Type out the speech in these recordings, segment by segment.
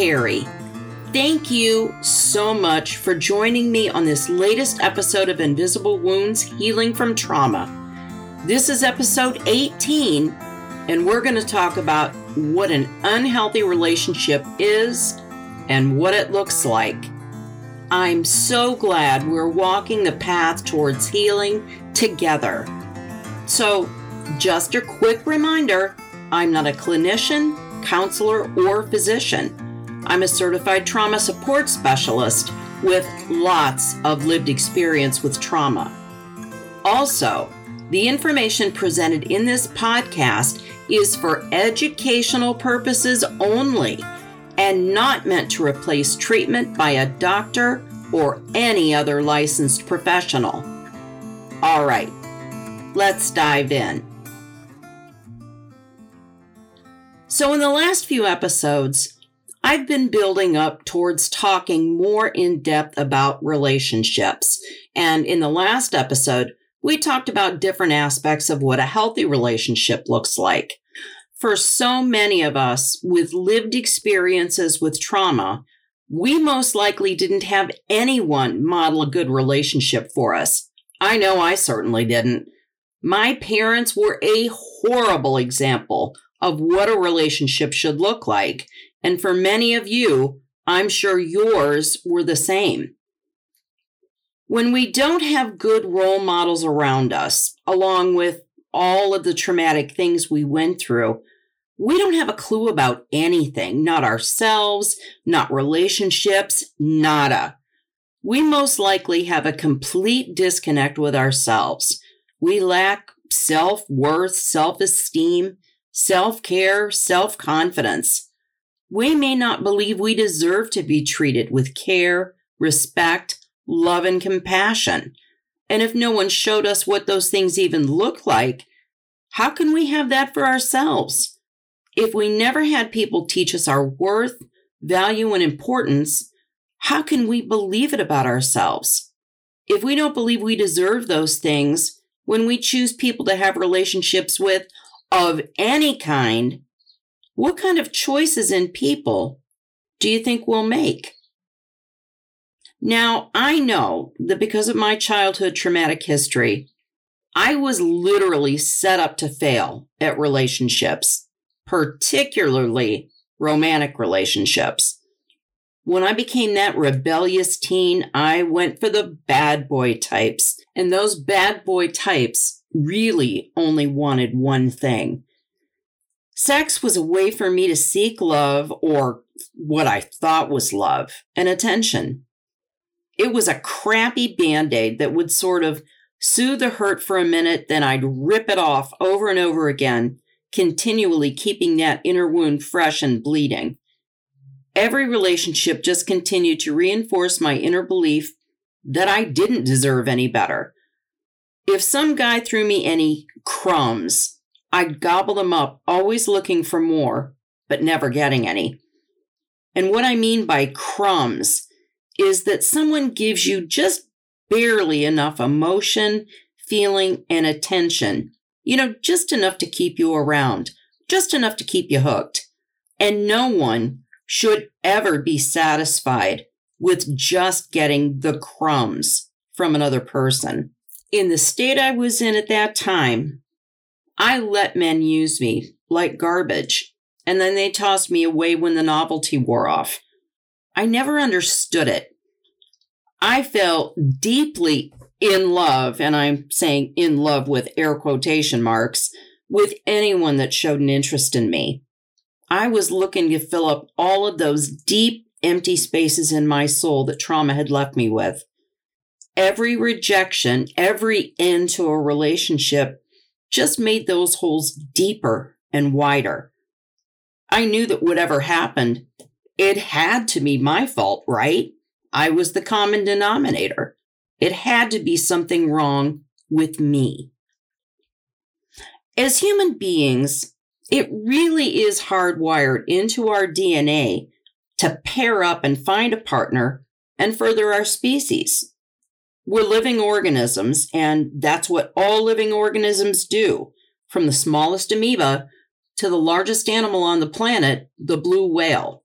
Kerri. Thank you so much for joining me on this latest episode of Invisible Wounds Healing from Trauma. This is episode 18, and we're going to talk about what an unhealthy relationship is and what it looks like. I'm so glad we're walking the path towards healing together. So, just a quick reminder I'm not a clinician, counselor, or physician. I'm a certified trauma support specialist with lots of lived experience with trauma. Also, the information presented in this podcast is for educational purposes only and not meant to replace treatment by a doctor or any other licensed professional. All right, let's dive in. So, in the last few episodes, I've been building up towards talking more in depth about relationships. And in the last episode, we talked about different aspects of what a healthy relationship looks like. For so many of us with lived experiences with trauma, we most likely didn't have anyone model a good relationship for us. I know I certainly didn't. My parents were a horrible example of what a relationship should look like. And for many of you, I'm sure yours were the same. When we don't have good role models around us, along with all of the traumatic things we went through, we don't have a clue about anything, not ourselves, not relationships, nada. We most likely have a complete disconnect with ourselves. We lack self worth, self esteem, self care, self confidence. We may not believe we deserve to be treated with care, respect, love, and compassion. And if no one showed us what those things even look like, how can we have that for ourselves? If we never had people teach us our worth, value, and importance, how can we believe it about ourselves? If we don't believe we deserve those things when we choose people to have relationships with of any kind, what kind of choices in people do you think we'll make? Now, I know that because of my childhood traumatic history, I was literally set up to fail at relationships, particularly romantic relationships. When I became that rebellious teen, I went for the bad boy types. And those bad boy types really only wanted one thing. Sex was a way for me to seek love or what I thought was love and attention. It was a crappy band aid that would sort of soothe the hurt for a minute, then I'd rip it off over and over again, continually keeping that inner wound fresh and bleeding. Every relationship just continued to reinforce my inner belief that I didn't deserve any better, if some guy threw me any crumbs, I'd gobble them up, always looking for more, but never getting any. And what I mean by crumbs is that someone gives you just barely enough emotion, feeling, and attention. You know, just enough to keep you around, just enough to keep you hooked. And no one should ever be satisfied with just getting the crumbs from another person in the state I was in at that time, I let men use me like garbage, and then they tossed me away when the novelty wore off. I never understood it. I fell deeply in love, and I'm saying in love with air quotation marks, with anyone that showed an interest in me. I was looking to fill up all of those deep, empty spaces in my soul that trauma had left me with every rejection, every end to a relationship just made those holes deeper and wider. I knew that whatever happened, it had to be my fault, right? I was the common denominator. It had to be something wrong with me. As human beings, it really is hardwired into our DNA to pair up and find a partner and further our species. We're living organisms, and that's what all living organisms do, from the smallest amoeba to the largest animal on the planet, the blue whale.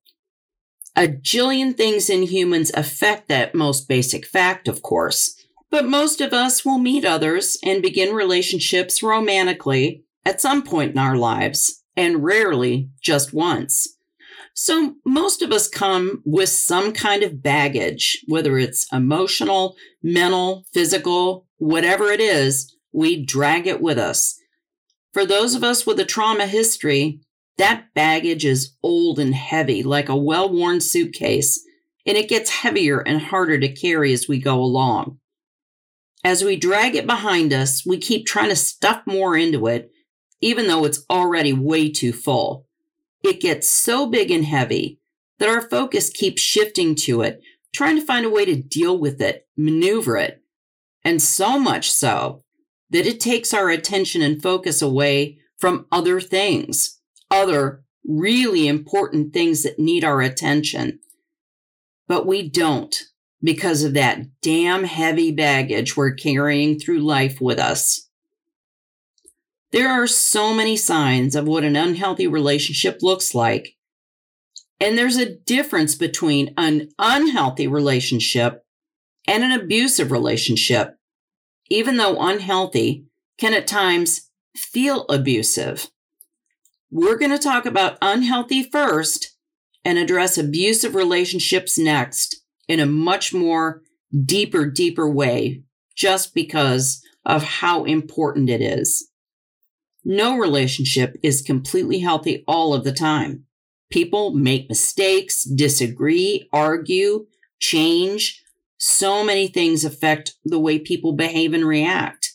A jillion things in humans affect that most basic fact, of course. But most of us will meet others and begin relationships romantically at some point in our lives, and rarely just once. So most of us come with some kind of baggage, whether it's emotional, mental, physical, whatever it is, we drag it with us. For those of us with a trauma history, that baggage is old and heavy, like a well worn suitcase, and it gets heavier and harder to carry as we go along. As we drag it behind us, we keep trying to stuff more into it, even though it's already way too full. It gets so big and heavy that our focus keeps shifting to it, trying to find a way to deal with it, maneuver it, and so much so that it takes our attention and focus away from other things, other really important things that need our attention. But we don't because of that damn heavy baggage we're carrying through life with us. There are so many signs of what an unhealthy relationship looks like. And there's a difference between an unhealthy relationship and an abusive relationship, even though unhealthy can at times feel abusive. We're going to talk about unhealthy first and address abusive relationships next in a much more deeper, deeper way, just because of how important it is. No relationship is completely healthy all of the time. People make mistakes, disagree, argue, change. So many things affect the way people behave and react.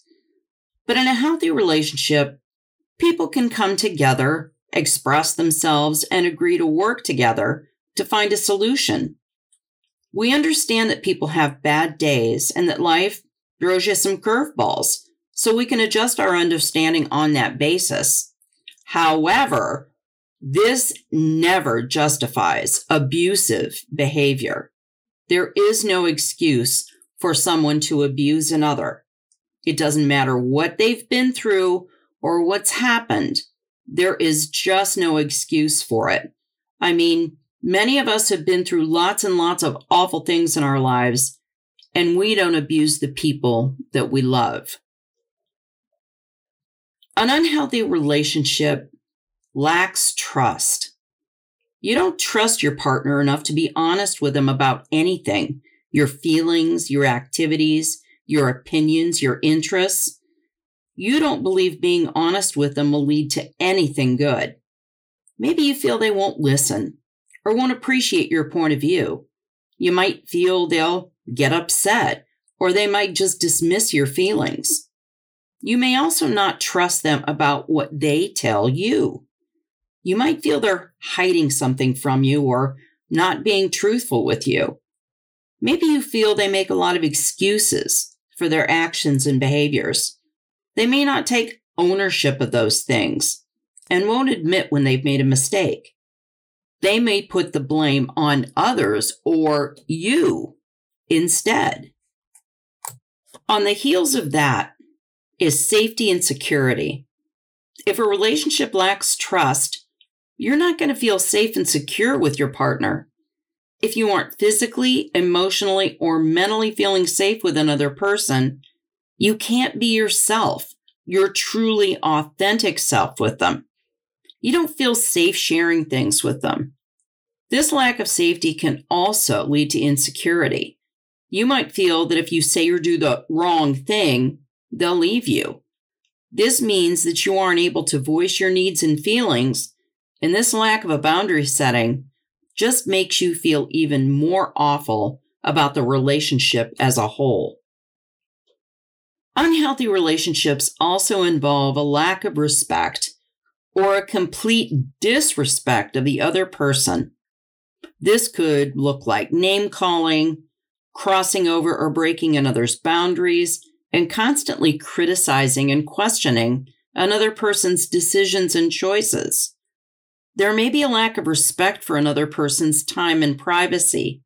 But in a healthy relationship, people can come together, express themselves, and agree to work together to find a solution. We understand that people have bad days and that life throws you some curveballs, so we can adjust our understanding on that basis. However, this never justifies abusive behavior. There is no excuse for someone to abuse another. It doesn't matter what they've been through or what's happened. There is just no excuse for it. I mean, Many of us have been through lots and lots of awful things in our lives, and we don't abuse the people that we love. An unhealthy relationship lacks trust. You don't trust your partner enough to be honest with them about anything your feelings, your activities, your opinions, your interests. You don't believe being honest with them will lead to anything good. Maybe you feel they won't listen or won't appreciate your point of view. You might feel they'll get upset or they might just dismiss your feelings. You may also not trust them about what they tell you. You might feel they're hiding something from you or not being truthful with you. Maybe you feel they make a lot of excuses for their actions and behaviors. They may not take ownership of those things and won't admit when they've made a mistake they may put the blame on others or you instead. On the heels of that is safety and security. If a relationship lacks trust, you're not going to feel safe and secure with your partner. If you aren't physically, emotionally, or mentally feeling safe with another person, you can't be yourself, your truly authentic self with them. You don't feel safe sharing things with them. This lack of safety can also lead to insecurity. You might feel that if you say or do the wrong thing, they'll leave you. This means that you aren't able to voice your needs and feelings, and this lack of a boundary setting just makes you feel even more awful about the relationship as a whole. Unhealthy relationships also involve a lack of respect or a complete disrespect of the other person. This could look like name calling, crossing over or breaking another's boundaries, and constantly criticizing and questioning another person's decisions and choices. There may be a lack of respect for another person's time and privacy.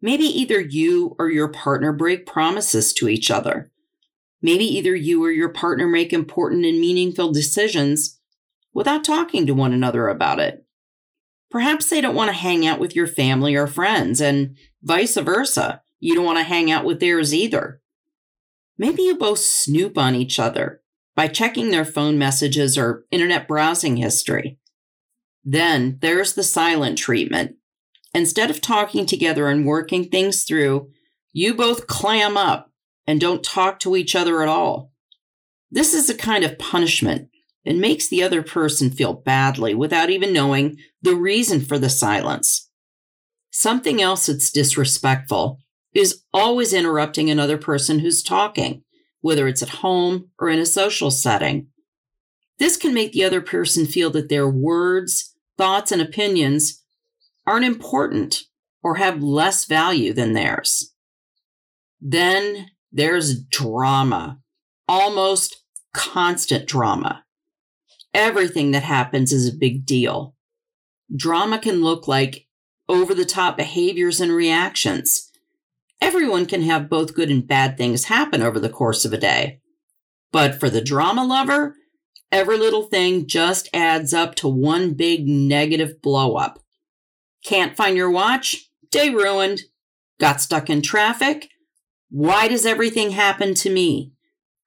Maybe either you or your partner break promises to each other. Maybe either you or your partner make important and meaningful decisions without talking to one another about it. Perhaps they don't want to hang out with your family or friends, and vice versa. You don't want to hang out with theirs either. Maybe you both snoop on each other by checking their phone messages or internet browsing history. Then there's the silent treatment. Instead of talking together and working things through, you both clam up and don't talk to each other at all. This is a kind of punishment and makes the other person feel badly without even knowing the reason for the silence. Something else that's disrespectful is always interrupting another person who's talking, whether it's at home or in a social setting. This can make the other person feel that their words, thoughts, and opinions aren't important or have less value than theirs. Then there's drama, almost constant drama. Everything that happens is a big deal. Drama can look like over the top behaviors and reactions. Everyone can have both good and bad things happen over the course of a day. But for the drama lover, every little thing just adds up to one big negative blow up. Can't find your watch? Day ruined. Got stuck in traffic? Why does everything happen to me?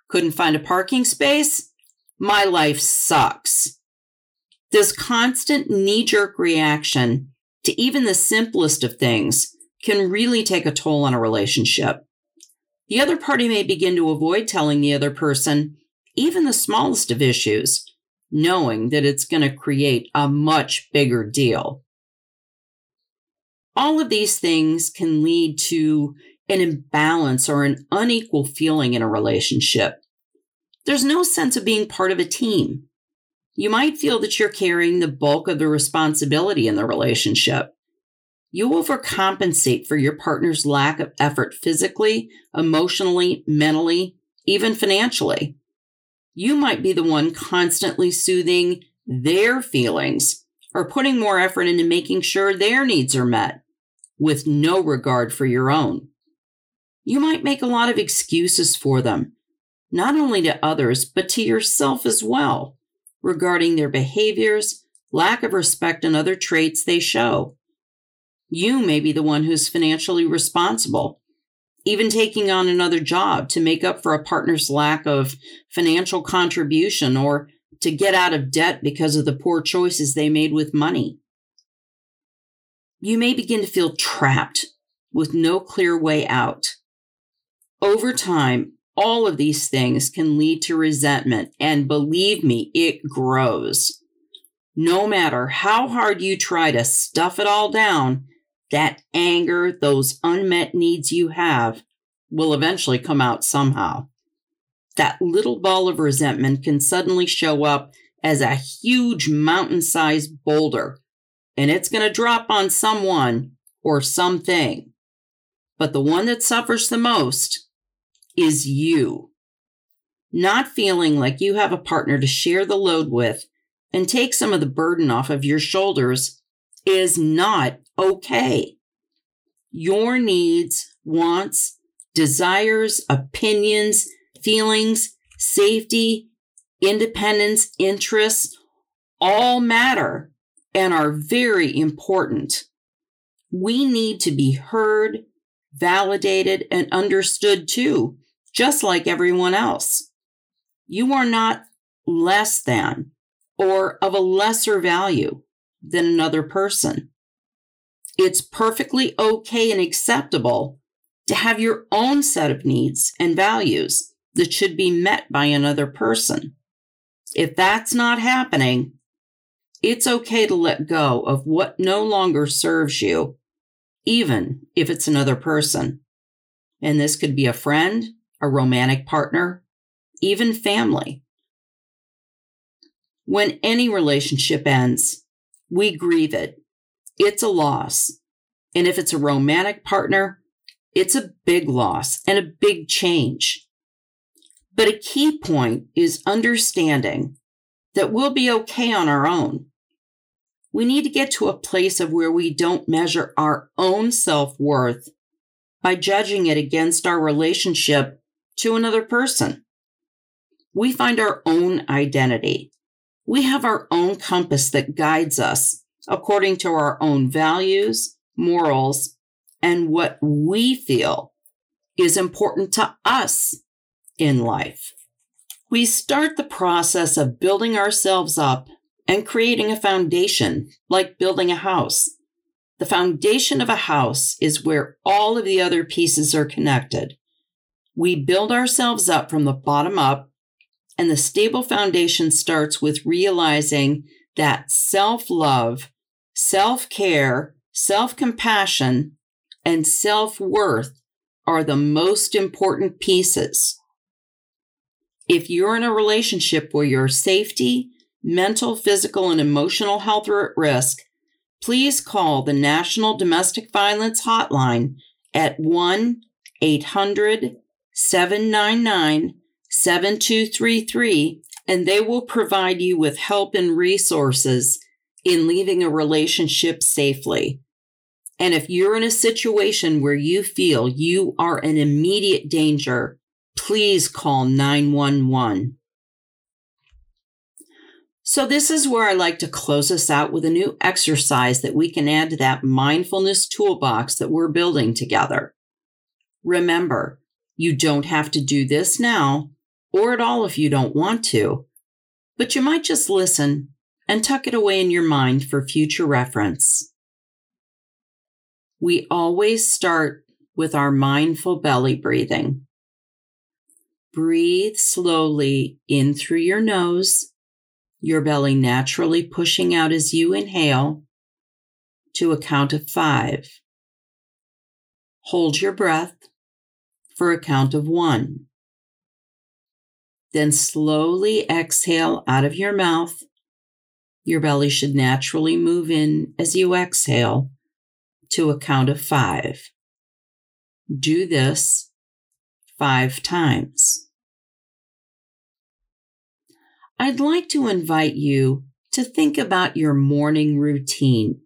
Couldn't find a parking space? My life sucks. This constant knee jerk reaction to even the simplest of things can really take a toll on a relationship. The other party may begin to avoid telling the other person even the smallest of issues, knowing that it's going to create a much bigger deal. All of these things can lead to an imbalance or an unequal feeling in a relationship. There's no sense of being part of a team. You might feel that you're carrying the bulk of the responsibility in the relationship. You overcompensate for your partner's lack of effort physically, emotionally, mentally, even financially. You might be the one constantly soothing their feelings or putting more effort into making sure their needs are met with no regard for your own. You might make a lot of excuses for them, not only to others, but to yourself as well regarding their behaviors, lack of respect, and other traits they show. You may be the one who's financially responsible, even taking on another job to make up for a partner's lack of financial contribution or to get out of debt because of the poor choices they made with money. You may begin to feel trapped with no clear way out. Over time, all of these things can lead to resentment, and believe me, it grows. No matter how hard you try to stuff it all down, that anger, those unmet needs you have, will eventually come out somehow. That little ball of resentment can suddenly show up as a huge mountain sized boulder, and it's going to drop on someone or something. But the one that suffers the most is you. Not feeling like you have a partner to share the load with and take some of the burden off of your shoulders is not okay. Your needs, wants, desires, opinions, feelings, safety, independence, interests all matter and are very important. We need to be heard, validated, and understood too just like everyone else. You are not less than or of a lesser value than another person. It's perfectly okay and acceptable to have your own set of needs and values that should be met by another person. If that's not happening, it's okay to let go of what no longer serves you, even if it's another person. And this could be a friend, a romantic partner, even family. When any relationship ends, we grieve it. It's a loss. And if it's a romantic partner, it's a big loss and a big change. But a key point is understanding that we'll be okay on our own. We need to get to a place of where we don't measure our own self worth by judging it against our relationship to another person. We find our own identity, We have our own compass that guides us according to our own values, morals, and what we feel is important to us in life. We start the process of building ourselves up and creating a foundation, like building a house. The foundation of a house is where all of the other pieces are connected. We build ourselves up from the bottom up, and the stable foundation starts with realizing that self love, self care, self compassion, and self worth are the most important pieces. If you're in a relationship where your safety, mental, physical, and emotional health are at risk, please call the National Domestic Violence Hotline at 1 800 799 7233 and they will provide you with help and resources in leaving a relationship safely. And if you're in a situation where you feel you are in immediate danger, please call 911. So, this is where I like to close us out with a new exercise that we can add to that mindfulness toolbox that we're building together. Remember, you don't have to do this now, or at all if you don't want to, but you might just listen and tuck it away in your mind for future reference. We always start with our mindful belly breathing. Breathe slowly in through your nose your belly naturally pushing out as you inhale to a count of five. Hold your breath for a count of one. Then slowly exhale out of your mouth. Your belly should naturally move in as you exhale to a count of five. Do this five times. I'd like to invite you to think about your morning routine.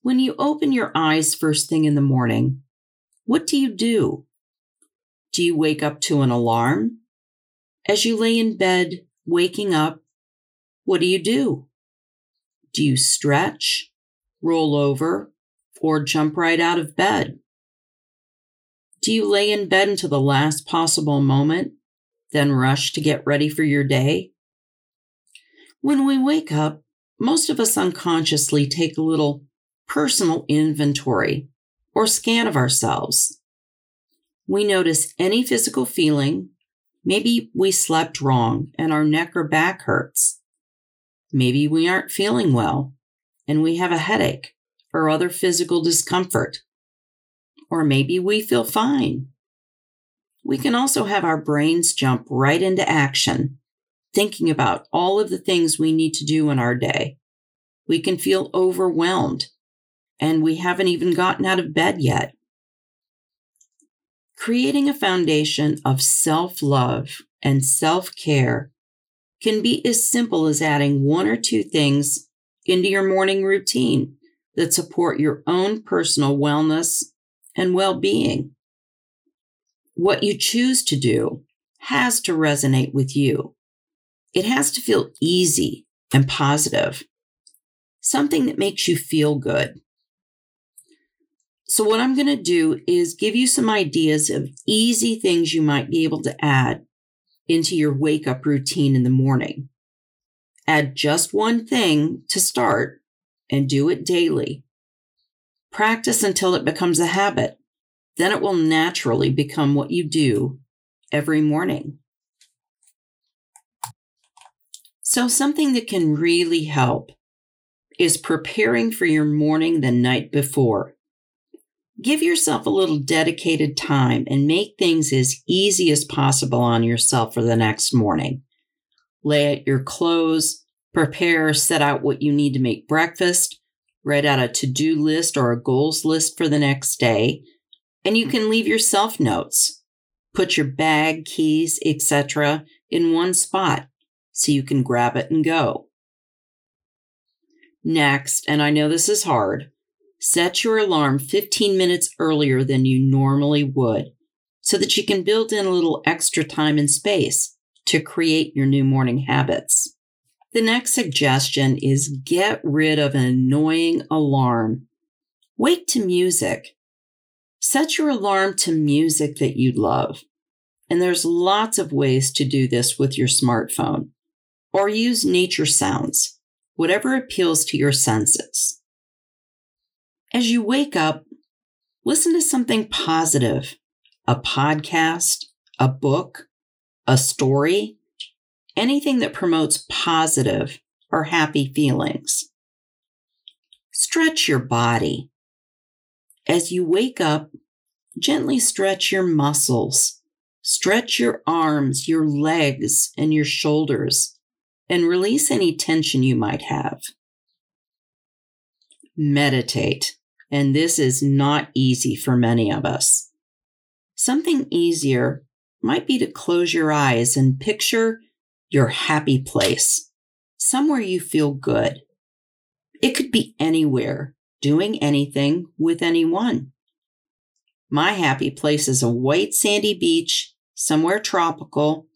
When you open your eyes first thing in the morning, what do you do? Do you wake up to an alarm? As you lay in bed, waking up, what do you do? Do you stretch, roll over, or jump right out of bed? Do you lay in bed until the last possible moment, then rush to get ready for your day? When we wake up, most of us unconsciously take a little personal inventory or scan of ourselves. We notice any physical feeling. Maybe we slept wrong and our neck or back hurts. Maybe we aren't feeling well and we have a headache or other physical discomfort. Or maybe we feel fine. We can also have our brains jump right into action thinking about all of the things we need to do in our day. We can feel overwhelmed and we haven't even gotten out of bed yet. Creating a foundation of self love and self care can be as simple as adding one or two things into your morning routine that support your own personal wellness and well being. What you choose to do has to resonate with you it has to feel easy and positive, something that makes you feel good. So, what I'm going to do is give you some ideas of easy things you might be able to add into your wake up routine in the morning. Add just one thing to start and do it daily. Practice until it becomes a habit. Then it will naturally become what you do every morning. So, something that can really help is preparing for your morning the night before. Give yourself a little dedicated time and make things as easy as possible on yourself for the next morning. Lay out your clothes, prepare, set out what you need to make breakfast, write out a to do list or a goals list for the next day, and you can leave yourself notes. Put your bag, keys, etc. in one spot so you can grab it and go. Next, and I know this is hard, set your alarm 15 minutes earlier than you normally would so that you can build in a little extra time and space to create your new morning habits. The next suggestion is get rid of an annoying alarm. Wake to music. Set your alarm to music that you love. And there's lots of ways to do this with your smartphone. Or use nature sounds, whatever appeals to your senses. As you wake up, listen to something positive a podcast, a book, a story, anything that promotes positive or happy feelings. Stretch your body. As you wake up, gently stretch your muscles, stretch your arms, your legs, and your shoulders, and release any tension you might have. Meditate, and this is not easy for many of us. Something easier might be to close your eyes and picture your happy place, somewhere you feel good. It could be anywhere, doing anything with anyone. My happy place is a white sandy beach, somewhere tropical,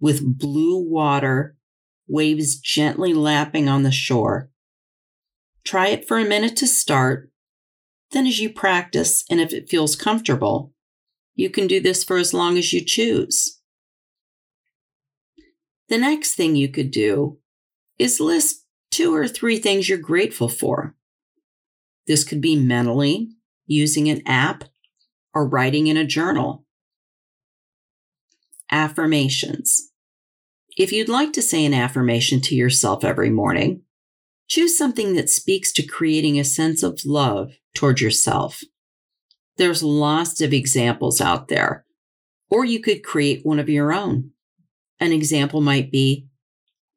with blue water, waves gently lapping on the shore. Try it for a minute to start. Then, as you practice, and if it feels comfortable, you can do this for as long as you choose. The next thing you could do is list two or three things you're grateful for. This could be mentally, using an app, or writing in a journal. Affirmations. If you'd like to say an affirmation to yourself every morning, choose something that speaks to creating a sense of love toward yourself. There's lots of examples out there, or you could create one of your own. An example might be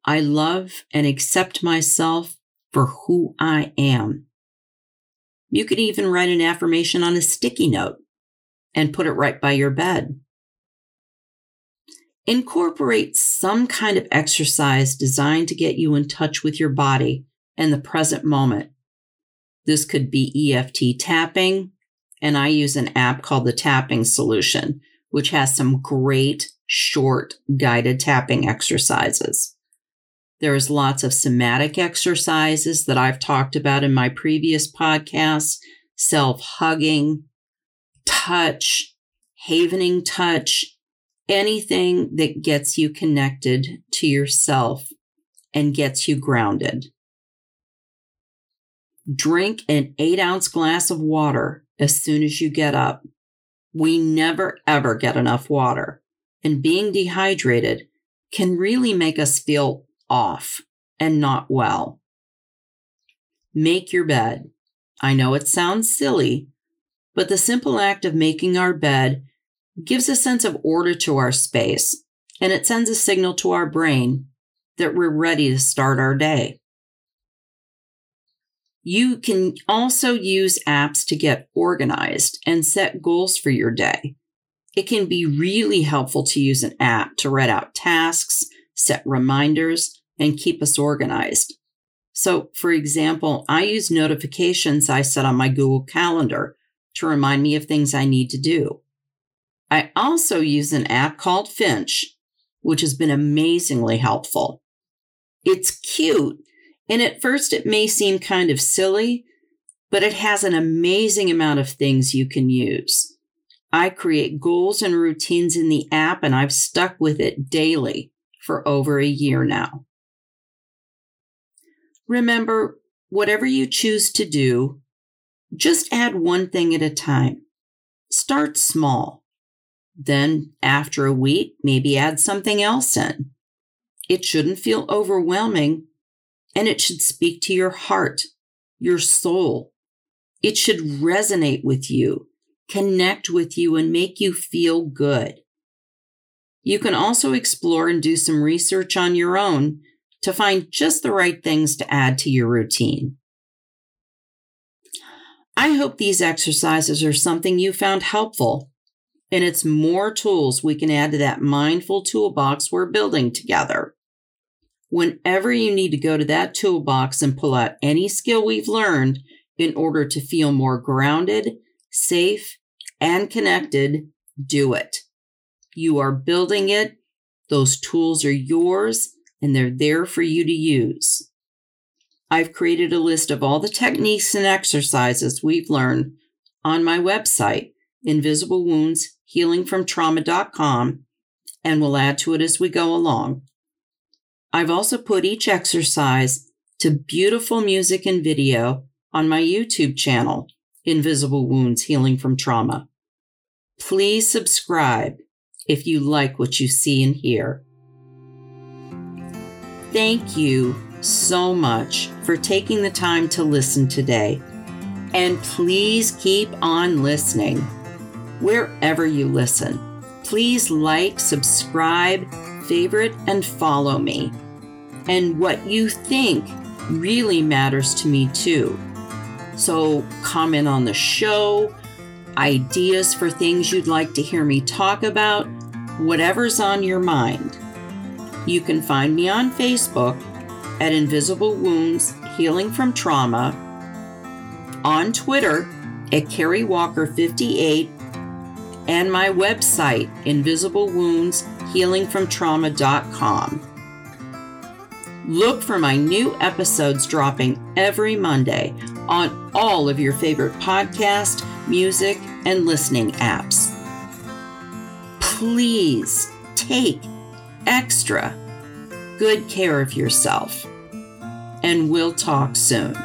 I love and accept myself for who I am. You could even write an affirmation on a sticky note and put it right by your bed. Incorporate some kind of exercise designed to get you in touch with your body and the present moment. This could be EFT tapping, and I use an app called the Tapping Solution, which has some great short guided tapping exercises. There's lots of somatic exercises that I've talked about in my previous podcasts, self hugging, touch, havening touch, anything that gets you connected to yourself and gets you grounded. Drink an eight ounce glass of water as soon as you get up. We never ever get enough water, and being dehydrated can really make us feel off and not well. Make your bed. I know it sounds silly, but the simple act of making our bed gives a sense of order to our space, and it sends a signal to our brain that we're ready to start our day. You can also use apps to get organized and set goals for your day. It can be really helpful to use an app to write out tasks, set reminders, and keep us organized. So, for example, I use notifications I set on my Google Calendar to remind me of things I need to do. I also use an app called Finch, which has been amazingly helpful. It's cute, and at first it may seem kind of silly, but it has an amazing amount of things you can use. I create goals and routines in the app, and I've stuck with it daily for over a year now. Remember, whatever you choose to do, just add one thing at a time. Start small. Then, after a week, maybe add something else in. It shouldn't feel overwhelming, and it should speak to your heart, your soul. It should resonate with you, connect with you, and make you feel good. You can also explore and do some research on your own to find just the right things to add to your routine. I hope these exercises are something you found helpful, and it's more tools we can add to that mindful toolbox we're building together. Whenever you need to go to that toolbox and pull out any skill we've learned in order to feel more grounded, safe, and connected, do it. You are building it. Those tools are yours, and they're there for you to use. I've created a list of all the techniques and exercises we've learned on my website, Invisible Wounds Healing from Trauma.com, and will add to it as we go along. I've also put each exercise to beautiful music and video on my YouTube channel, Invisible Wounds Healing from Trauma. Please subscribe if you like what you see and hear. Thank you so much for taking the time to listen today. And please keep on listening wherever you listen. Please like, subscribe, favorite, and follow me. And what you think really matters to me too. So comment on the show, ideas for things you'd like to hear me talk about, whatever's on your mind. You can find me on Facebook at Invisible Wounds Healing from Trauma, on Twitter at Kerri Walker 58, and my website, Invisible Wounds Healing from Trauma.com. Look for my new episodes dropping every Monday on all of your favorite podcast, music, and listening apps. Please take extra good care of yourself, and we'll talk soon.